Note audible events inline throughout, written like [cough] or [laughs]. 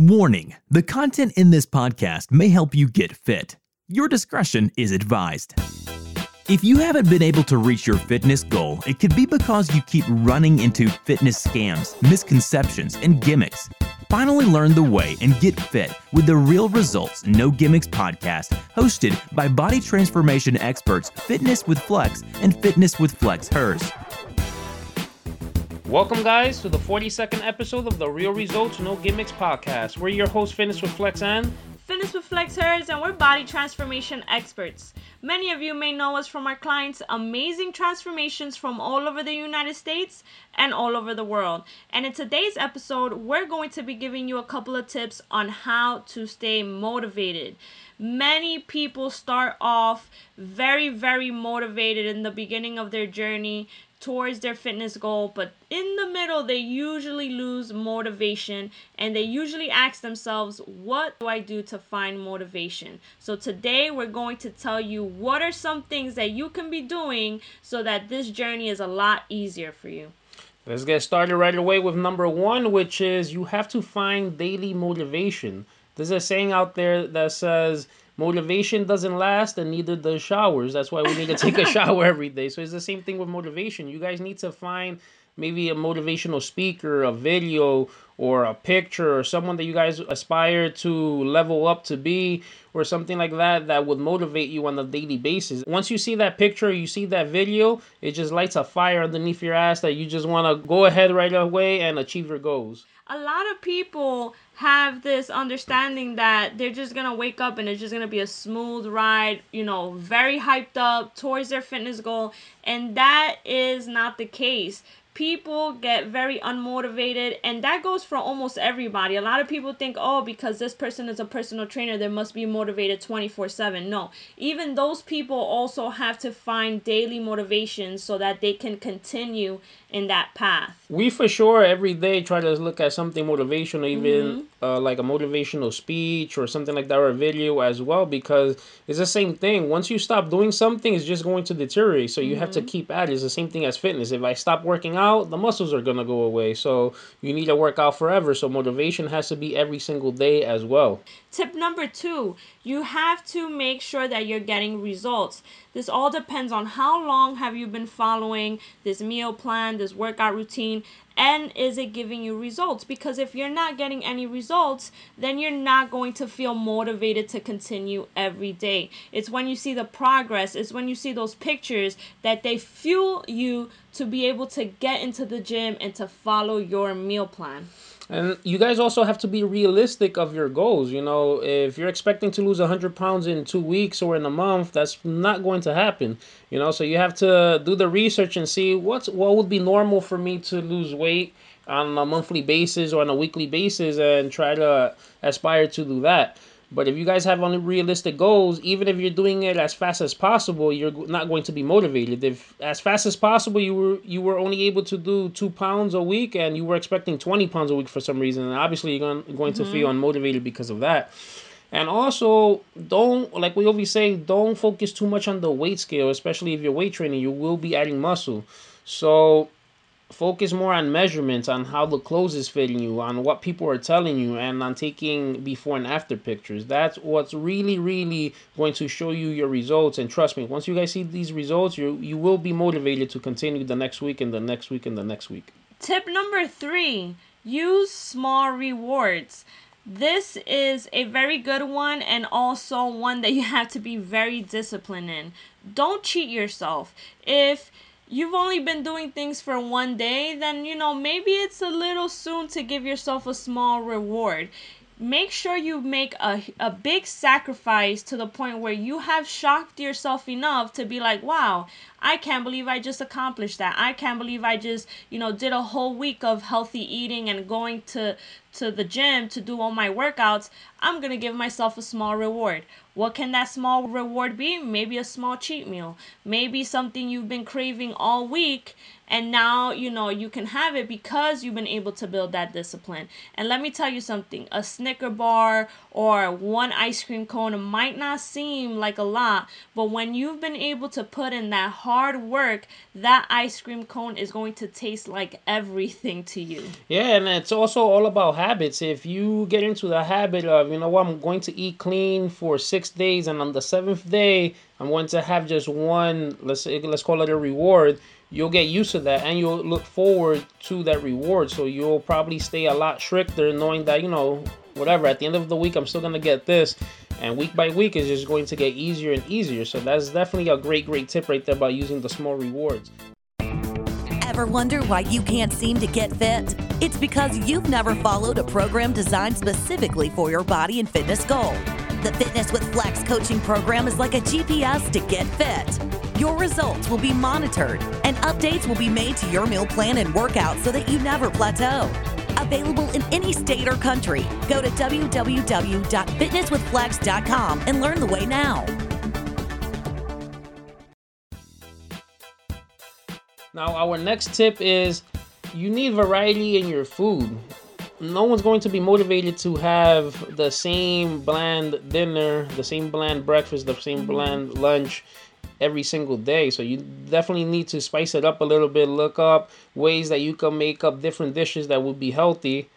Warning the content in this podcast may help you get fit. Your discretion is advised. If you haven't been able to reach your fitness goal, it could be because you keep running into fitness scams, misconceptions, and gimmicks. Finally, learn the way and get fit with the Real Results No Gimmicks podcast, hosted by body transformation experts Fitness with Flex and Fitness with Flex Hers. Welcome, guys, to the 42nd episode of the Real Results No Gimmicks podcast. We're your host, Fitness with Flex and Fitness with Flex Hers, and we're body transformation experts. Many of you may know us from our clients' amazing transformations from all over the United States and all over the world. And in today's episode, we're going to be giving you a couple of tips on how to stay motivated. Many people start off very, very motivated in the beginning of their journey towards their fitness goal, but in the middle, they usually lose motivation and they usually ask themselves, What do I do to find motivation? So, today we're going to tell you what are some things that you can be doing so that this journey is a lot easier for you. Let's get started right away with number one, which is you have to find daily motivation. There's a saying out there that says, motivation doesn't last and neither does showers. That's why we need to take a [laughs] shower every day. So it's the same thing with motivation. You guys need to find maybe a motivational speaker a video or a picture or someone that you guys aspire to level up to be or something like that that would motivate you on a daily basis. Once you see that picture you see that video it just lights a fire underneath your ass that you just want to go ahead right away and achieve your goals. A lot of people have this understanding that they're just gonna wake up and it's just gonna be a smooth ride, you know, very hyped up towards their fitness goal, and that is not the case people get very unmotivated and that goes for almost everybody a lot of people think oh because this person is a personal trainer they must be motivated 24/7 no even those people also have to find daily motivation so that they can continue in that path we for sure every day try to look at something motivational even mm-hmm. uh, like a motivational speech or something like that or a video as well because it's the same thing once you stop doing something it's just going to deteriorate so you mm-hmm. have to mm-hmm. keep at it it's the same thing as fitness if i stop working out, the muscles are gonna go away. So you need to work out forever. So motivation has to be every single day as well. Tip number two, you have to make sure that you're getting results. This all depends on how long have you been following this meal plan, this workout routine, and is it giving you results? Because if you're not getting any results, then you're not going to feel motivated to continue every day. It's when you see the progress, it's when you see those pictures that they fuel you to be able to get into the gym and to follow your meal plan. And you guys also have to be realistic of your goals. You know, if you're expecting to lose 100 pounds in two weeks or in a month, that's not going to happen. You know, so you have to do the research and see what's what would be normal for me to lose weight on a monthly basis or on a weekly basis and try to aspire to do that. But if you guys have unrealistic goals, even if you're doing it as fast as possible, you're not going to be motivated. If as fast as possible you were you were only able to do two pounds a week and you were expecting twenty pounds a week for some reason, and obviously you're going, going mm-hmm. to feel mm-hmm. unmotivated because of that. And also, don't like we always say, don't focus too much on the weight scale, especially if you're weight training. You will be adding muscle, so focus more on measurements on how the clothes is fitting you on what people are telling you and on taking before and after pictures. That's what's really really going to show you your results. And trust me once you guys see these results you you will be motivated to continue the next week and the next week and the next week. Tip number three use small rewards. This is a very good one and also one that you have to be very disciplined in. Don't cheat yourself. If you've only been doing things for one day, then you know maybe it's a little soon to give yourself a small reward. Make sure you make a, a big sacrifice to the point where you have shocked yourself enough to be like, wow, I can't believe I just accomplished that. I can't believe I just, you know, did a whole week of healthy eating and going to to the gym to do all my workouts. I'm going to give myself a small reward. What can that small reward be? Maybe a small cheat meal. Maybe something you've been craving all week and now you know you can have it because you've been able to build that discipline and let me tell you something a snicker bar or one ice cream cone might not seem like a lot but when you've been able to put in that hard work that ice cream cone is going to taste like everything to you Yeah, and it's also all about habits. If you get into the habit of, you know what, I'm going to eat clean for six days, and on the seventh day, I'm going to have just one, let's let's call it a reward. You'll get used to that, and you'll look forward to that reward. So you'll probably stay a lot stricter, knowing that you know, whatever. At the end of the week, I'm still gonna get this, and week by week is just going to get easier and easier. So that's definitely a great, great tip right there about using the small rewards. Ever wonder why you can't seem to get fit? It's because you've never followed a program designed specifically for your body and fitness goal. The Fitness with Flex coaching program is like a GPS to get fit. Your results will be monitored, and updates will be made to your meal plan and workout so that you never plateau. Available in any state or country. Go to www.fitnesswithflex.com and learn the way now. Now, our next tip is you need variety in your food. No one's going to be motivated to have the same bland dinner, the same bland breakfast, the same mm-hmm. bland lunch every single day. So you definitely need to spice it up a little bit. Look up ways that you can make up different dishes that would be healthy.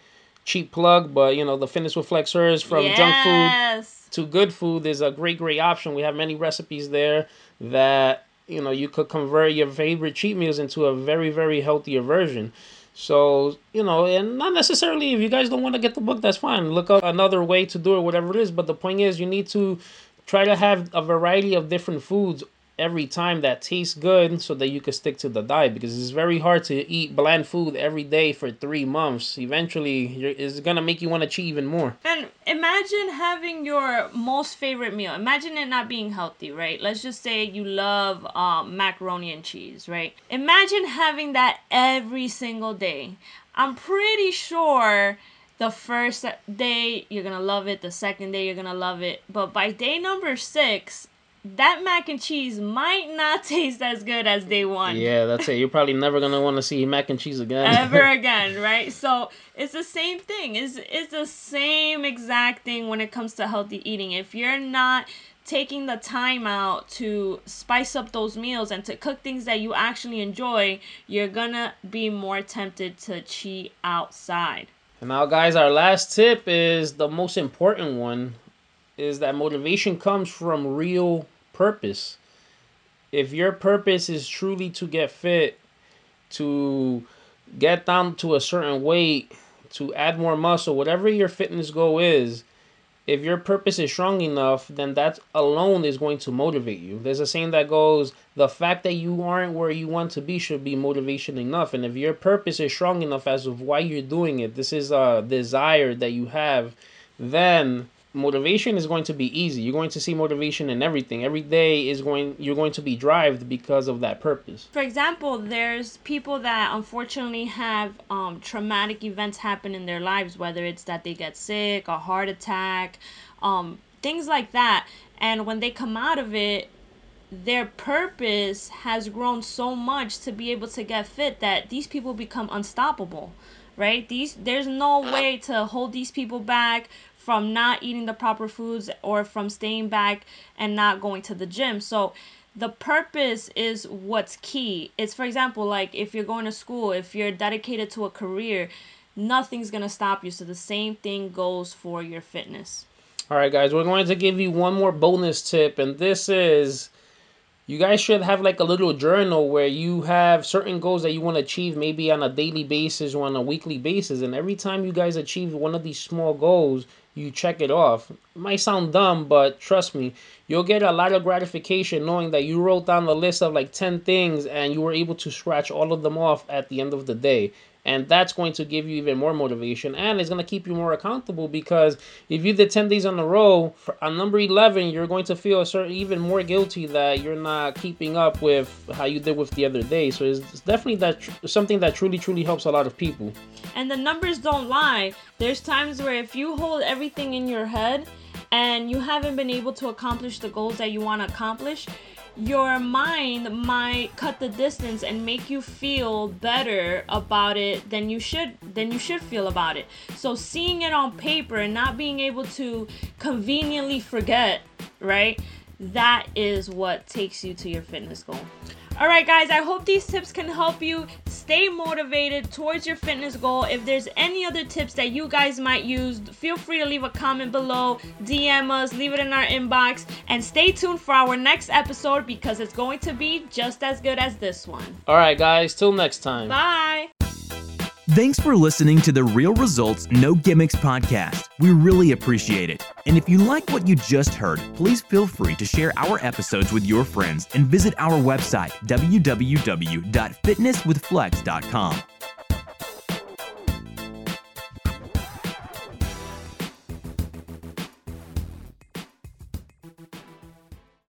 Cheap plug, but you know, the Fitness with Flex Hers from junk food to good food is a great great option we have many recipes there that you know you could convert your favorite cheat meals into a very very healthier version so you know and not necessarily if you guys don't want to get the book that's fine. Look up another way to do it whatever it is but the point is you need to try to have a variety of different foods every time that tastes good so that you can stick to the diet because it's very hard to eat bland food every day for three months eventually it's gonna make you want to cheat even more And imagine having your most favorite meal. Imagine it not being healthy, right? Let's just say you love um, macaroni and cheese, right? Imagine having that every single day. I'm pretty sure the first day you're gonna love it, the second day you're gonna love it, but by day number six, that mac and cheese might not [laughs] taste as good as day one Yeah, that's it. You're probably never gonna want to see mac and cheese again. ever [laughs] again, right? So it's the same thing. It's it's the same exact thing when it comes to healthy eating. If you're not taking the time out to spice up those meals and to cook things that you actually enjoy, you're gonna be more tempted to cheat outside. And now, guys, our last tip is the most important one: is that motivation comes from real purpose. If your purpose is truly to get fit, to get down to a certain weight, to add more muscle, whatever your fitness goal is, if your purpose is strong enough, then that alone is going to motivate you. There's a saying that goes, the fact that you aren't where you want to be should be motivation enough. And if your purpose is strong enough as of why you're doing it, this is a desire that you have, then motivation is going to be easy. You're going to see motivation in everything. Every day is going you're going to be drived because of that purpose. For example, there's people that unfortunately have um, traumatic events happen in their lives, whether it's that they get sick, a heart attack, um, things like that. And when they come out of it, their purpose has grown so much to be able to get fit that these people become unstoppable right these there's no way to hold these people back from not eating the proper foods or from staying back and not going to the gym. So the purpose is what's key. It's for example like if you're going to school if you're dedicated to a career nothing's going to stop you. So the same thing goes for your fitness. All right, guys, we're going to give you one more bonus tip, and this is you guys should have like a little journal where you have certain goals that you want to achieve maybe on a daily basis or on a weekly basis. And every time you guys achieve one of these small goals, you check it off. It might sound dumb, but trust me, you'll get a lot of gratification knowing that you wrote down a list of like 10 things and you were able to scratch all of them off at the end of the day. And that's going to give you even more motivation and it's going to keep you more accountable because if you did 10 days on a row on number 11 you're going to feel a certain even more guilty that you're not keeping up with how you did with the other day. So it's, it's definitely that tr- something that truly truly helps a lot of people. And the numbers don't lie. There's times where if you hold everything in your head and you haven't been able to accomplish the goals that you want to accomplish your mind might cut the distance and make you feel better about it than you should than you should feel about it. So seeing it on paper and not being able to conveniently forget, right? That is what takes you to your fitness goal. All right, guys, I hope these tips can help you stay motivated towards your fitness goal. If there's any other tips that you guys might use, feel free to leave a comment below, DM us, leave it in our inbox, and stay tuned for our next episode because it's going to be just as good as this one. All right, guys, till next time. Bye. Thanks for listening to the Real Results No Gimmicks podcast. We really appreciate it. And if you like what you just heard, please feel free to share our episodes with your friends and visit our website, www.fitnesswithflex.com.